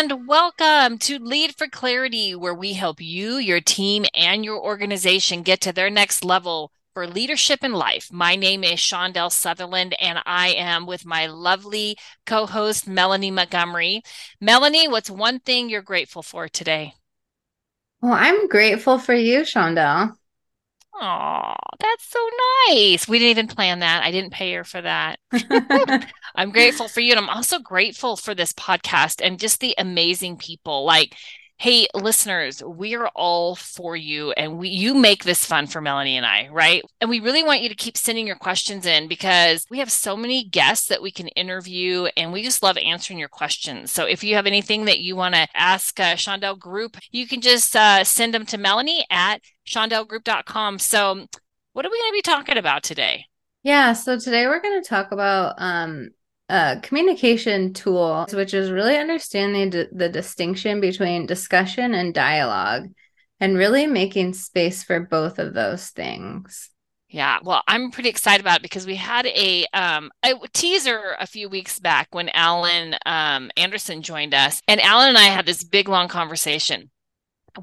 and welcome to Lead for Clarity, where we help you, your team, and your organization get to their next level for leadership in life. My name is Shandel Sutherland, and I am with my lovely co host, Melanie Montgomery. Melanie, what's one thing you're grateful for today? Well, I'm grateful for you, Shandel. Oh, that's so nice. We didn't even plan that. I didn't pay her for that. I'm grateful for you. And I'm also grateful for this podcast and just the amazing people. Like hey listeners we are all for you and we you make this fun for melanie and i right? And we really want you to keep sending your questions in because we have so many guests that we can interview and we just love answering your questions. So if you have anything that you want to ask uh, shandel group you can just uh, send them to melanie at shandelgroup.com so what are we going to be talking about today? Yeah so today we're going to talk about um a communication tool, which is really understanding the, the distinction between discussion and dialogue and really making space for both of those things. Yeah, well, I'm pretty excited about it because we had a um, a teaser a few weeks back when Alan um, Anderson joined us, and Alan and I had this big long conversation.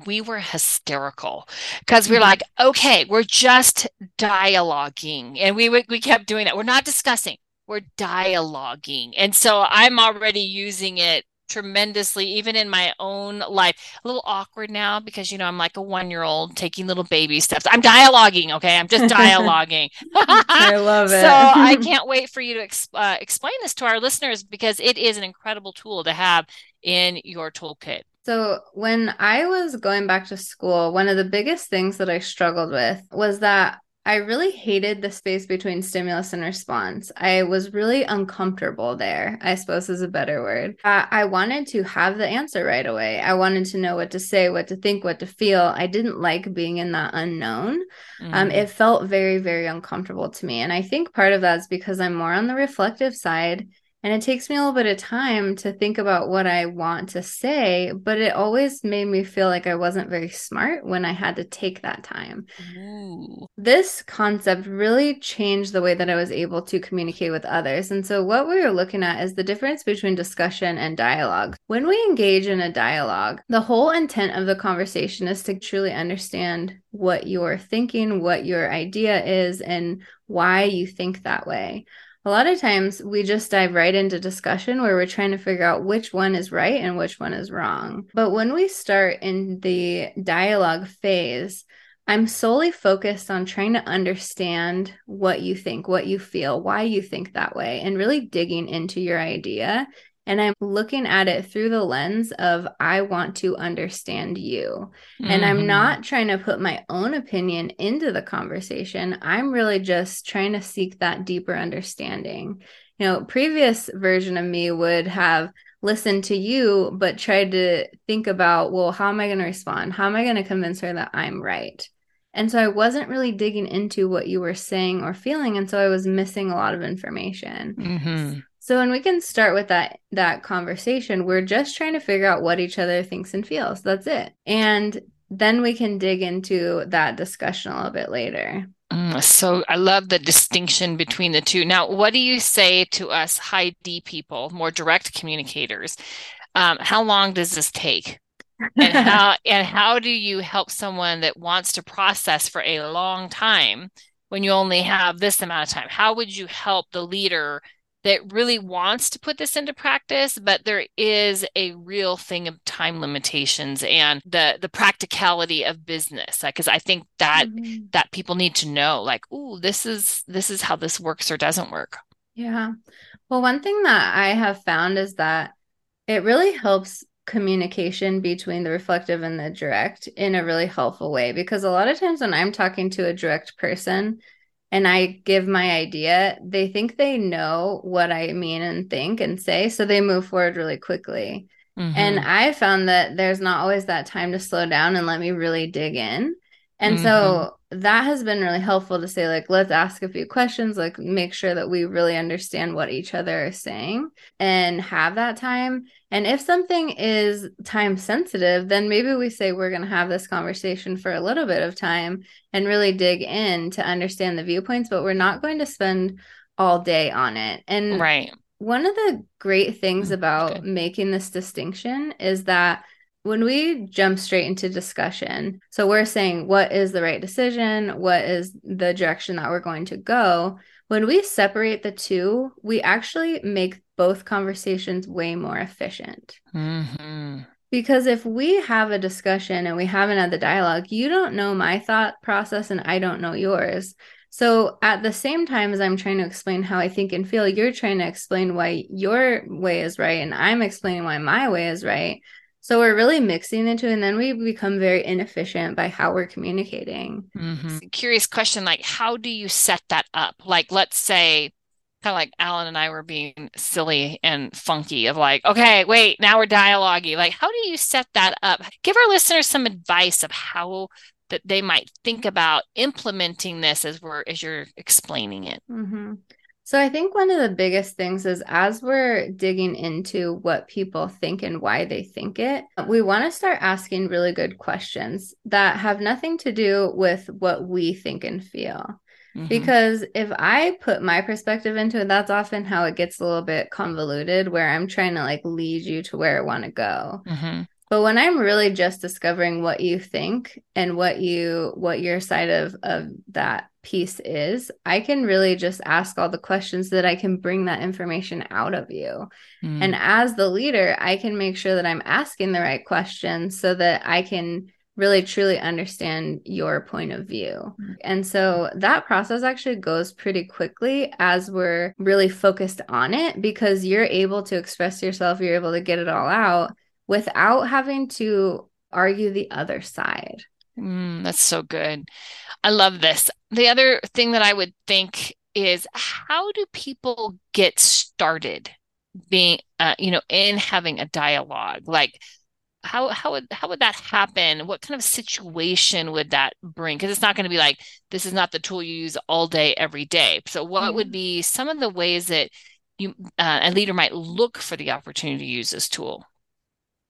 We were hysterical because we we're mm-hmm. like, okay, we're just dialoguing, and we we kept doing that. We're not discussing we're dialoguing. And so I'm already using it tremendously, even in my own life. A little awkward now because, you know, I'm like a one year old taking little baby steps. I'm dialoguing. Okay. I'm just dialoguing. I love it. so I can't wait for you to ex- uh, explain this to our listeners because it is an incredible tool to have in your toolkit. So, when I was going back to school, one of the biggest things that I struggled with was that I really hated the space between stimulus and response. I was really uncomfortable there, I suppose is a better word. Uh, I wanted to have the answer right away. I wanted to know what to say, what to think, what to feel. I didn't like being in that unknown. Mm. Um, it felt very, very uncomfortable to me. And I think part of that is because I'm more on the reflective side and it takes me a little bit of time to think about what I want to say, but it always made me feel like I wasn't very smart when I had to take that time. Ooh. This concept really changed the way that I was able to communicate with others. And so, what we were looking at is the difference between discussion and dialogue. When we engage in a dialogue, the whole intent of the conversation is to truly understand what you're thinking, what your idea is, and why you think that way a lot of times we just dive right into discussion where we're trying to figure out which one is right and which one is wrong. But when we start in the dialogue phase, I'm solely focused on trying to understand what you think, what you feel, why you think that way, and really digging into your idea and I'm looking at it through the lens of I want to understand you. Mm-hmm. And I'm mm-hmm. not trying to put my own opinion into the conversation. I'm really just trying to seek that deeper understanding. You know, previous version of me would have listened to you but tried to think about, well, how am I going to respond? How am I going to convince her that I'm right? And so I wasn't really digging into what you were saying or feeling. And so I was missing a lot of information. Mm-hmm. So when we can start with that that conversation, we're just trying to figure out what each other thinks and feels. That's it. And then we can dig into that discussion a little bit later. Mm, so I love the distinction between the two. Now, what do you say to us high D people, more direct communicators? Um, how long does this take? and how and how do you help someone that wants to process for a long time when you only have this amount of time? How would you help the leader that really wants to put this into practice but there is a real thing of time limitations and the the practicality of business. Because i think that mm-hmm. that people need to know like oh this is this is how this works or doesn't work. Yeah. Well one thing that i have found is that it really helps communication between the reflective and the direct in a really helpful way because a lot of times when i'm talking to a direct person and I give my idea, they think they know what I mean and think and say. So they move forward really quickly. Mm-hmm. And I found that there's not always that time to slow down and let me really dig in. And mm-hmm. so that has been really helpful to say, like, let's ask a few questions, like, make sure that we really understand what each other is saying and have that time. And if something is time sensitive, then maybe we say we're going to have this conversation for a little bit of time and really dig in to understand the viewpoints, but we're not going to spend all day on it. And right one of the great things mm, about making this distinction is that when we jump straight into discussion, so we're saying what is the right decision, what is the direction that we're going to go. When we separate the two, we actually make both conversations way more efficient. Mm-hmm. Because if we have a discussion and we haven't had the dialogue, you don't know my thought process and I don't know yours. So at the same time as I'm trying to explain how I think and feel, you're trying to explain why your way is right and I'm explaining why my way is right. So we're really mixing the two, and then we become very inefficient by how we're communicating. Mm-hmm. Curious question like, how do you set that up? Like, let's say, kind of like Alan and I were being silly and funky of like, okay, wait, now we're dialoguing. Like, how do you set that up? Give our listeners some advice of how that they might think about implementing this as we're as you're explaining it. Mm-hmm. So I think one of the biggest things is as we're digging into what people think and why they think it, we want to start asking really good questions that have nothing to do with what we think and feel. Mm-hmm. Because if I put my perspective into it, that's often how it gets a little bit convoluted, where I'm trying to like lead you to where I want to go. Mm-hmm. But when I'm really just discovering what you think and what you what your side of of that piece is, I can really just ask all the questions that I can bring that information out of you. Mm. And as the leader, I can make sure that I'm asking the right questions so that I can really truly understand your point of view. Mm. And so that process actually goes pretty quickly as we're really focused on it because you're able to express yourself, you're able to get it all out without having to argue the other side. Mm, that's so good. I love this. The other thing that I would think is how do people get started being, uh, you know, in having a dialogue? Like, how how would how would that happen? What kind of situation would that bring? Because it's not going to be like this is not the tool you use all day every day. So, what mm-hmm. would be some of the ways that you uh, a leader might look for the opportunity to use this tool?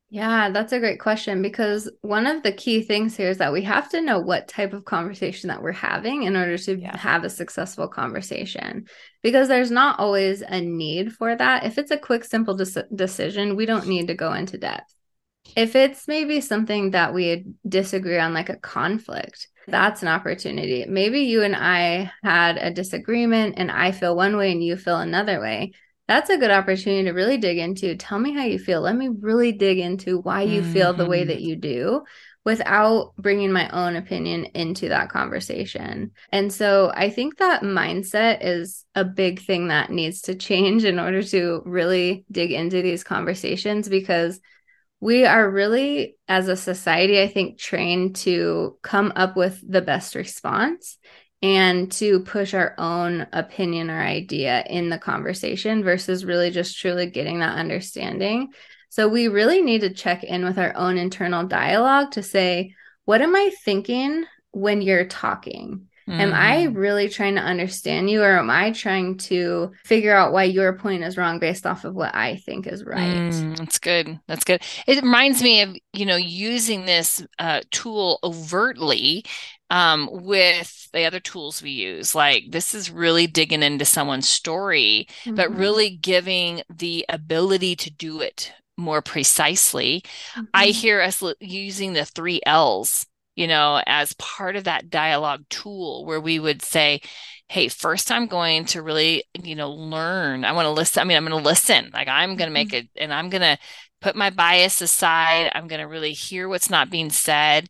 Yeah, that's a great question because one of the key things here is that we have to know what type of conversation that we're having in order to yeah. have a successful conversation. Because there's not always a need for that. If it's a quick, simple de- decision, we don't need to go into depth. If it's maybe something that we disagree on, like a conflict, that's an opportunity. Maybe you and I had a disagreement and I feel one way and you feel another way that's a good opportunity to really dig into. Tell me how you feel. Let me really dig into why you mm-hmm. feel the way that mm-hmm. you do without bringing my own opinion into that conversation. And so I think that mindset is a big thing that needs to change in order to really dig into these conversations because we are really, as a society, I think, trained to come up with the best response and to push our own opinion or idea in the conversation versus really just truly getting that understanding. So we really need to check in with our own internal dialogue to say, what am I thinking when you're talking? Mm-hmm. Am I mm-hmm. really trying to understand you, or am I trying to figure out why your point is wrong based off of what I think is right? Mm, that's good. That's good. It reminds me of you know using this uh, tool overtly um, with the other tools we use. Like this is really digging into someone's story, mm-hmm. but really giving the ability to do it more precisely. Mm-hmm. I hear us using the three L's, you know, as part of that dialogue tool where we would say, Hey, first I'm going to really, you know, learn. I want to listen. I mean, I'm going to listen. Like I'm going to make mm-hmm. it and I'm going to put my bias aside. I'm going to really hear what's not being said.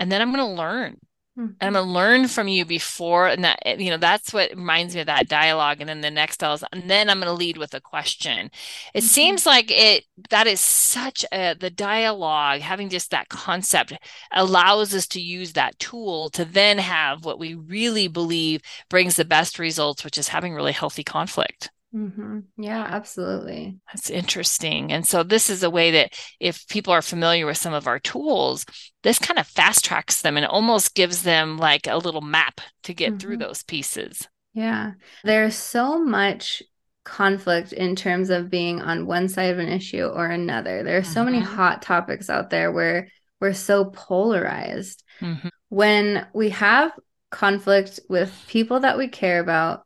And then I'm going to learn Mm-hmm. I'm gonna learn from you before, and that you know that's what reminds me of that dialogue. And then the next is, and then I'm gonna lead with a question. It mm-hmm. seems like it that is such a the dialogue having just that concept allows us to use that tool to then have what we really believe brings the best results, which is having really healthy conflict. Mm-hmm. Yeah, absolutely. That's interesting. And so, this is a way that if people are familiar with some of our tools, this kind of fast tracks them and almost gives them like a little map to get mm-hmm. through those pieces. Yeah. There's so much conflict in terms of being on one side of an issue or another. There are so mm-hmm. many hot topics out there where we're so polarized. Mm-hmm. When we have conflict with people that we care about,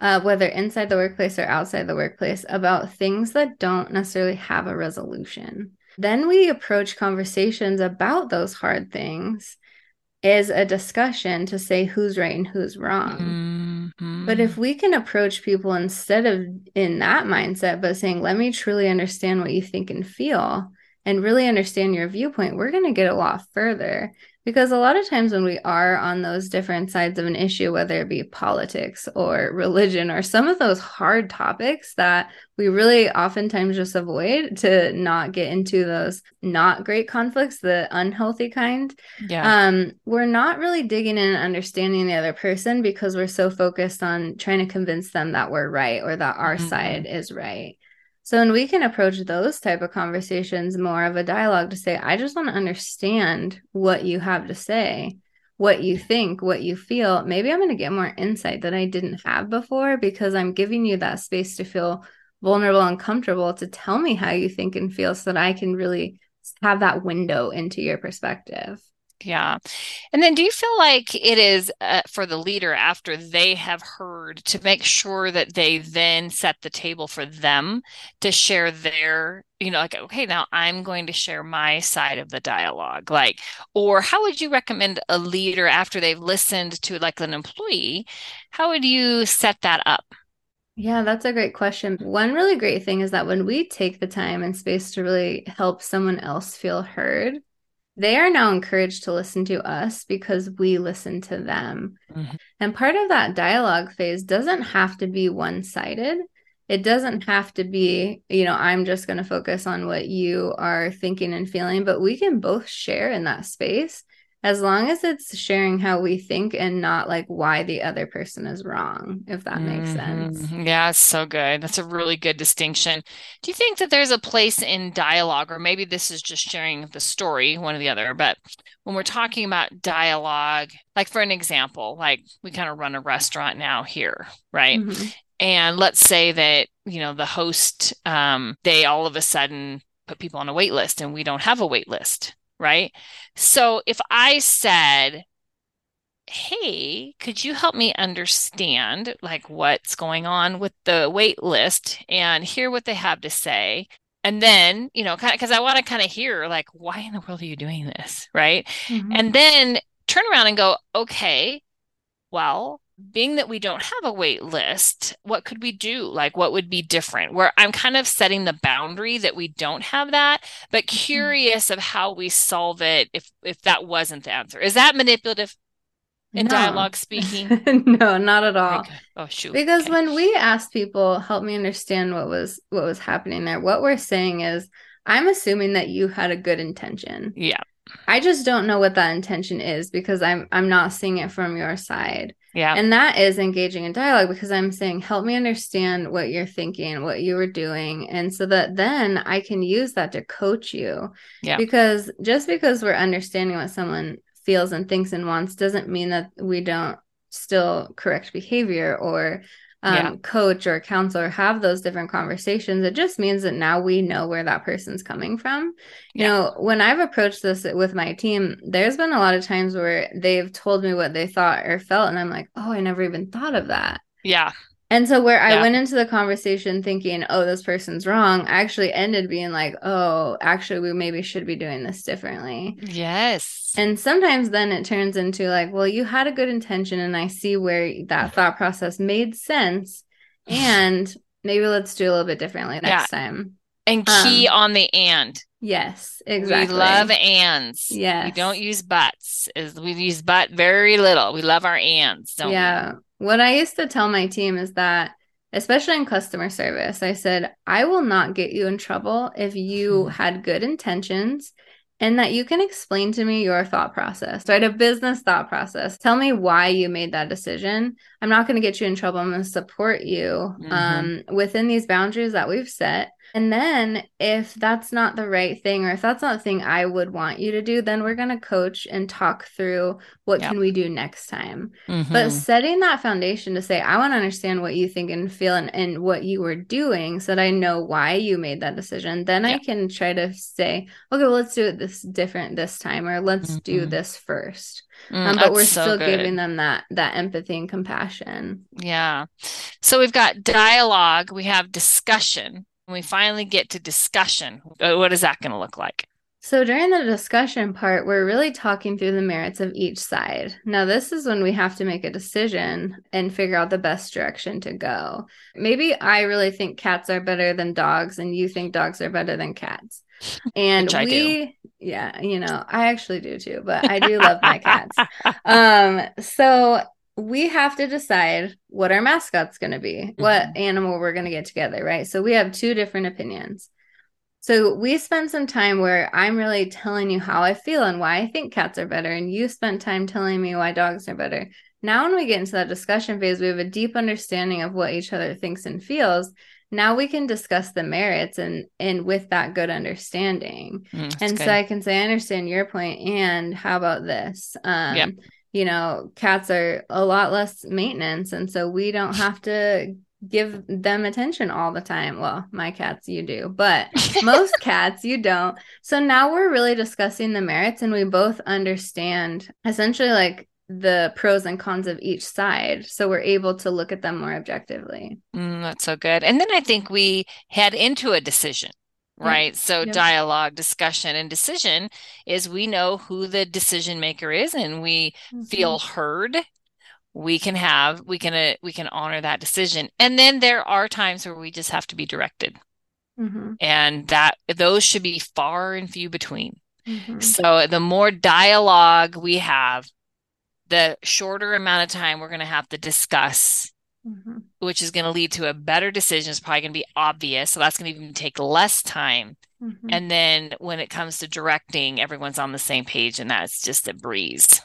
uh, whether inside the workplace or outside the workplace, about things that don't necessarily have a resolution. Then we approach conversations about those hard things is a discussion to say who's right and who's wrong. Mm-hmm. But if we can approach people instead of in that mindset, but saying, let me truly understand what you think and feel and really understand your viewpoint, we're going to get a lot further. Because a lot of times when we are on those different sides of an issue, whether it be politics or religion or some of those hard topics that we really oftentimes just avoid to not get into those not great conflicts, the unhealthy kind. Yeah. Um, we're not really digging in and understanding the other person because we're so focused on trying to convince them that we're right or that our mm-hmm. side is right. So when we can approach those type of conversations more of a dialogue to say, I just want to understand what you have to say, what you think, what you feel. Maybe I'm going to get more insight that I didn't have before because I'm giving you that space to feel vulnerable and comfortable to tell me how you think and feel so that I can really have that window into your perspective. Yeah. And then do you feel like it is uh, for the leader after they have heard to make sure that they then set the table for them to share their, you know, like, okay, now I'm going to share my side of the dialogue? Like, or how would you recommend a leader after they've listened to like an employee? How would you set that up? Yeah, that's a great question. One really great thing is that when we take the time and space to really help someone else feel heard, they are now encouraged to listen to us because we listen to them. Mm-hmm. And part of that dialogue phase doesn't have to be one sided. It doesn't have to be, you know, I'm just going to focus on what you are thinking and feeling, but we can both share in that space as long as it's sharing how we think and not like why the other person is wrong, if that mm-hmm. makes sense. Yeah, so good. That's a really good distinction. Do you think that there's a place in dialogue, or maybe this is just sharing the story, one or the other, but when we're talking about dialogue, like for an example, like we kind of run a restaurant now here, right? Mm-hmm. And let's say that, you know, the host, um, they all of a sudden put people on a wait list and we don't have a wait list right? So if I said, hey, could you help me understand like what's going on with the wait list and hear what they have to say? And then, you know, kind of because I want to kind of hear like, why in the world are you doing this? Right. Mm-hmm. And then turn around and go, okay, well, being that we don't have a wait list, what could we do? Like, what would be different? Where I'm kind of setting the boundary that we don't have that, but mm-hmm. curious of how we solve it if if that wasn't the answer. Is that manipulative in no. dialogue speaking? no, not at all. Oh shoot. Because okay. when we asked people, help me understand what was what was happening there, what we're saying is, I'm assuming that you had a good intention. Yeah. I just don't know what that intention is because I'm I'm not seeing it from your side. Yeah. And that is engaging in dialogue because I'm saying, help me understand what you're thinking, what you were doing. And so that then I can use that to coach you. Yeah. Because just because we're understanding what someone feels and thinks and wants doesn't mean that we don't still correct behavior or um, yeah. coach or counselor have those different conversations. It just means that now we know where that person's coming from. You yeah. know, when I've approached this with my team, there's been a lot of times where they've told me what they thought or felt, and I'm like, oh, I never even thought of that. Yeah. And so where yeah. I went into the conversation thinking, oh, this person's wrong, I actually ended being like, oh, actually, we maybe should be doing this differently. Yes. And sometimes then it turns into like, well, you had a good intention, and I see where that mm-hmm. thought process made sense. And maybe let's do a little bit differently next yeah. time. And key um, on the and. Yes, exactly. We love ands. Yeah. We don't use buts. Is We use but very little. We love our ands, don't yeah. we? What I used to tell my team is that, especially in customer service, I said, I will not get you in trouble if you had good intentions and that you can explain to me your thought process, right? A business thought process. Tell me why you made that decision. I'm not going to get you in trouble. I'm going to support you mm-hmm. um, within these boundaries that we've set. And then if that's not the right thing or if that's not the thing I would want you to do, then we're going to coach and talk through what yep. can we do next time. Mm-hmm. But setting that foundation to say, I want to understand what you think and feel and, and what you were doing so that I know why you made that decision. Then yep. I can try to say, okay, well, let's do it this different this time or let's mm-hmm. do this first. Mm, um, but we're so still good. giving them that that empathy and compassion. Yeah. So we've got dialogue, we have discussion we finally get to discussion, uh, what is that going to look like? So, during the discussion part, we're really talking through the merits of each side. Now, this is when we have to make a decision and figure out the best direction to go. Maybe I really think cats are better than dogs, and you think dogs are better than cats. And we, do. yeah, you know, I actually do too, but I do love my cats. Um, so we have to decide what our mascot's going to be, mm-hmm. what animal we're going to get together, right? So we have two different opinions. So we spend some time where I'm really telling you how I feel and why I think cats are better, and you spent time telling me why dogs are better. Now, when we get into that discussion phase, we have a deep understanding of what each other thinks and feels. Now we can discuss the merits and and with that good understanding. Mm, and good. so I can say, I understand your point, and how about this? Um, yep you know, cats are a lot less maintenance. And so we don't have to give them attention all the time. Well, my cats, you do, but most cats, you don't. So now we're really discussing the merits and we both understand essentially like the pros and cons of each side. So we're able to look at them more objectively. Mm, that's so good. And then I think we head into a decision right? So dialogue discussion and decision is we know who the decision maker is and we mm-hmm. feel heard. We can have we can uh, we can honor that decision. And then there are times where we just have to be directed. Mm-hmm. and that those should be far and few between. Mm-hmm. so the more dialogue we have the shorter amount of time we're going to have to discuss mm-hmm. which is going to lead to a better decision. It's probably going to be obvious. So that's going to even take less time. Mm-hmm. And then when it comes to directing, everyone's on the same page and that's just a breeze.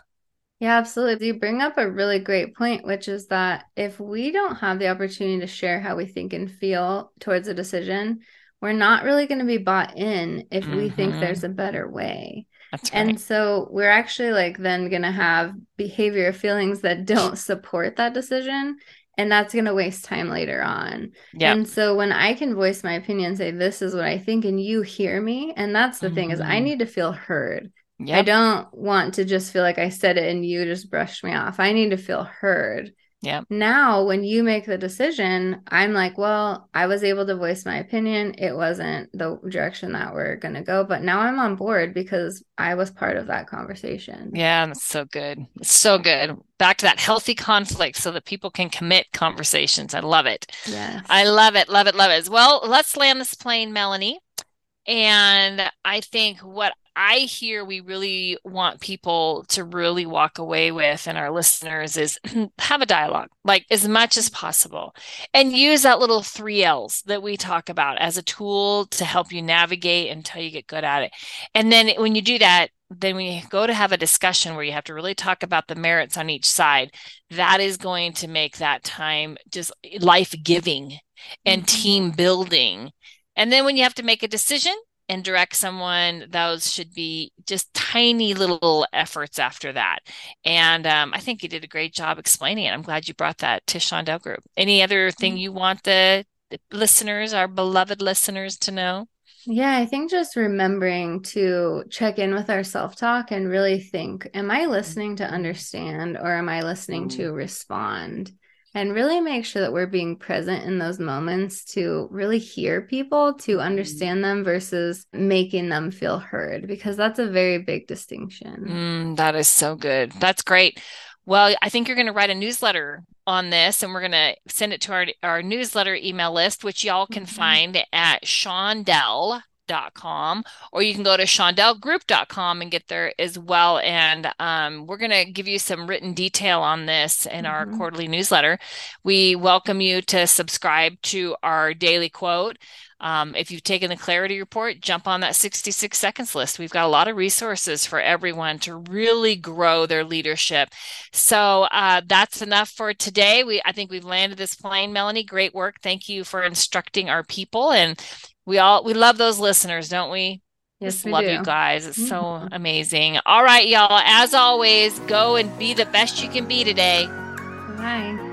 Yeah, absolutely. You bring up a really great point, which is that if we don't have the opportunity to share how we think and feel towards a decision, we're not really going to be bought in if mm-hmm. we think mm-hmm. there's a better way. Right. And so we're actually like then going to have behavior feelings that don't support that decision and that's going to waste time later on. Yeah. And so when I can voice my opinion, say this is what I think, and you hear me, and that's the mm-hmm. thing is I mm-hmm. need to feel heard. Yep. I don't want to just feel like I said it and you just brushed me off. I need to feel heard. Yeah. Now, when you make the decision, I'm like, well, I was able to voice my opinion. It wasn't the direction that we're going to go, but now I'm on board because I was part of that conversation. Yeah, that's so good. So good. Back to that healthy conflict so that people can commit conversations. I love it. Yeah. I love it. Love it. Love it. Well, let's land this plane, Melanie. And I think what I hear we really want people to really walk away with and our listeners is have a dialogue, like as much as possible, and use that little three L's that we talk about as a tool to help you navigate until you get good at it. And then when you do that, then when you go to have a discussion where you have to really talk about the merits on each side, that is going to make that time just life giving and mm-hmm. team building. And then when you have to make a decision, and direct someone, those should be just tiny little efforts after that. And um, I think you did a great job explaining it. I'm glad you brought that to Shandel Group. Any other thing mm-hmm. you want the, the listeners, our beloved listeners, to know? Yeah, I think just remembering to check in with our self talk and really think Am I listening to understand or am I listening to respond? And really make sure that we're being present in those moments to really hear people, to mm-hmm. understand them versus making them feel heard, because that's a very big distinction. Mm, that is so good. That's great. Well, I think you're going to write a newsletter on this and we're going to send it to our, our newsletter email list, which y'all can mm-hmm. find at Shandel com or you can go to shandelgroup.com and get there as well and um, we're going to give you some written detail on this in mm-hmm. our quarterly newsletter we welcome you to subscribe to our daily quote um, if you've taken the clarity report, jump on that 66 seconds list. We've got a lot of resources for everyone to really grow their leadership. So uh, that's enough for today. We I think we've landed this plane, Melanie. Great work. Thank you for instructing our people. And we all we love those listeners, don't we? Yes, Just we love do. you guys. It's so Mhm. amazing. All right, y'all. As always, go and be the best you can be today. Bye.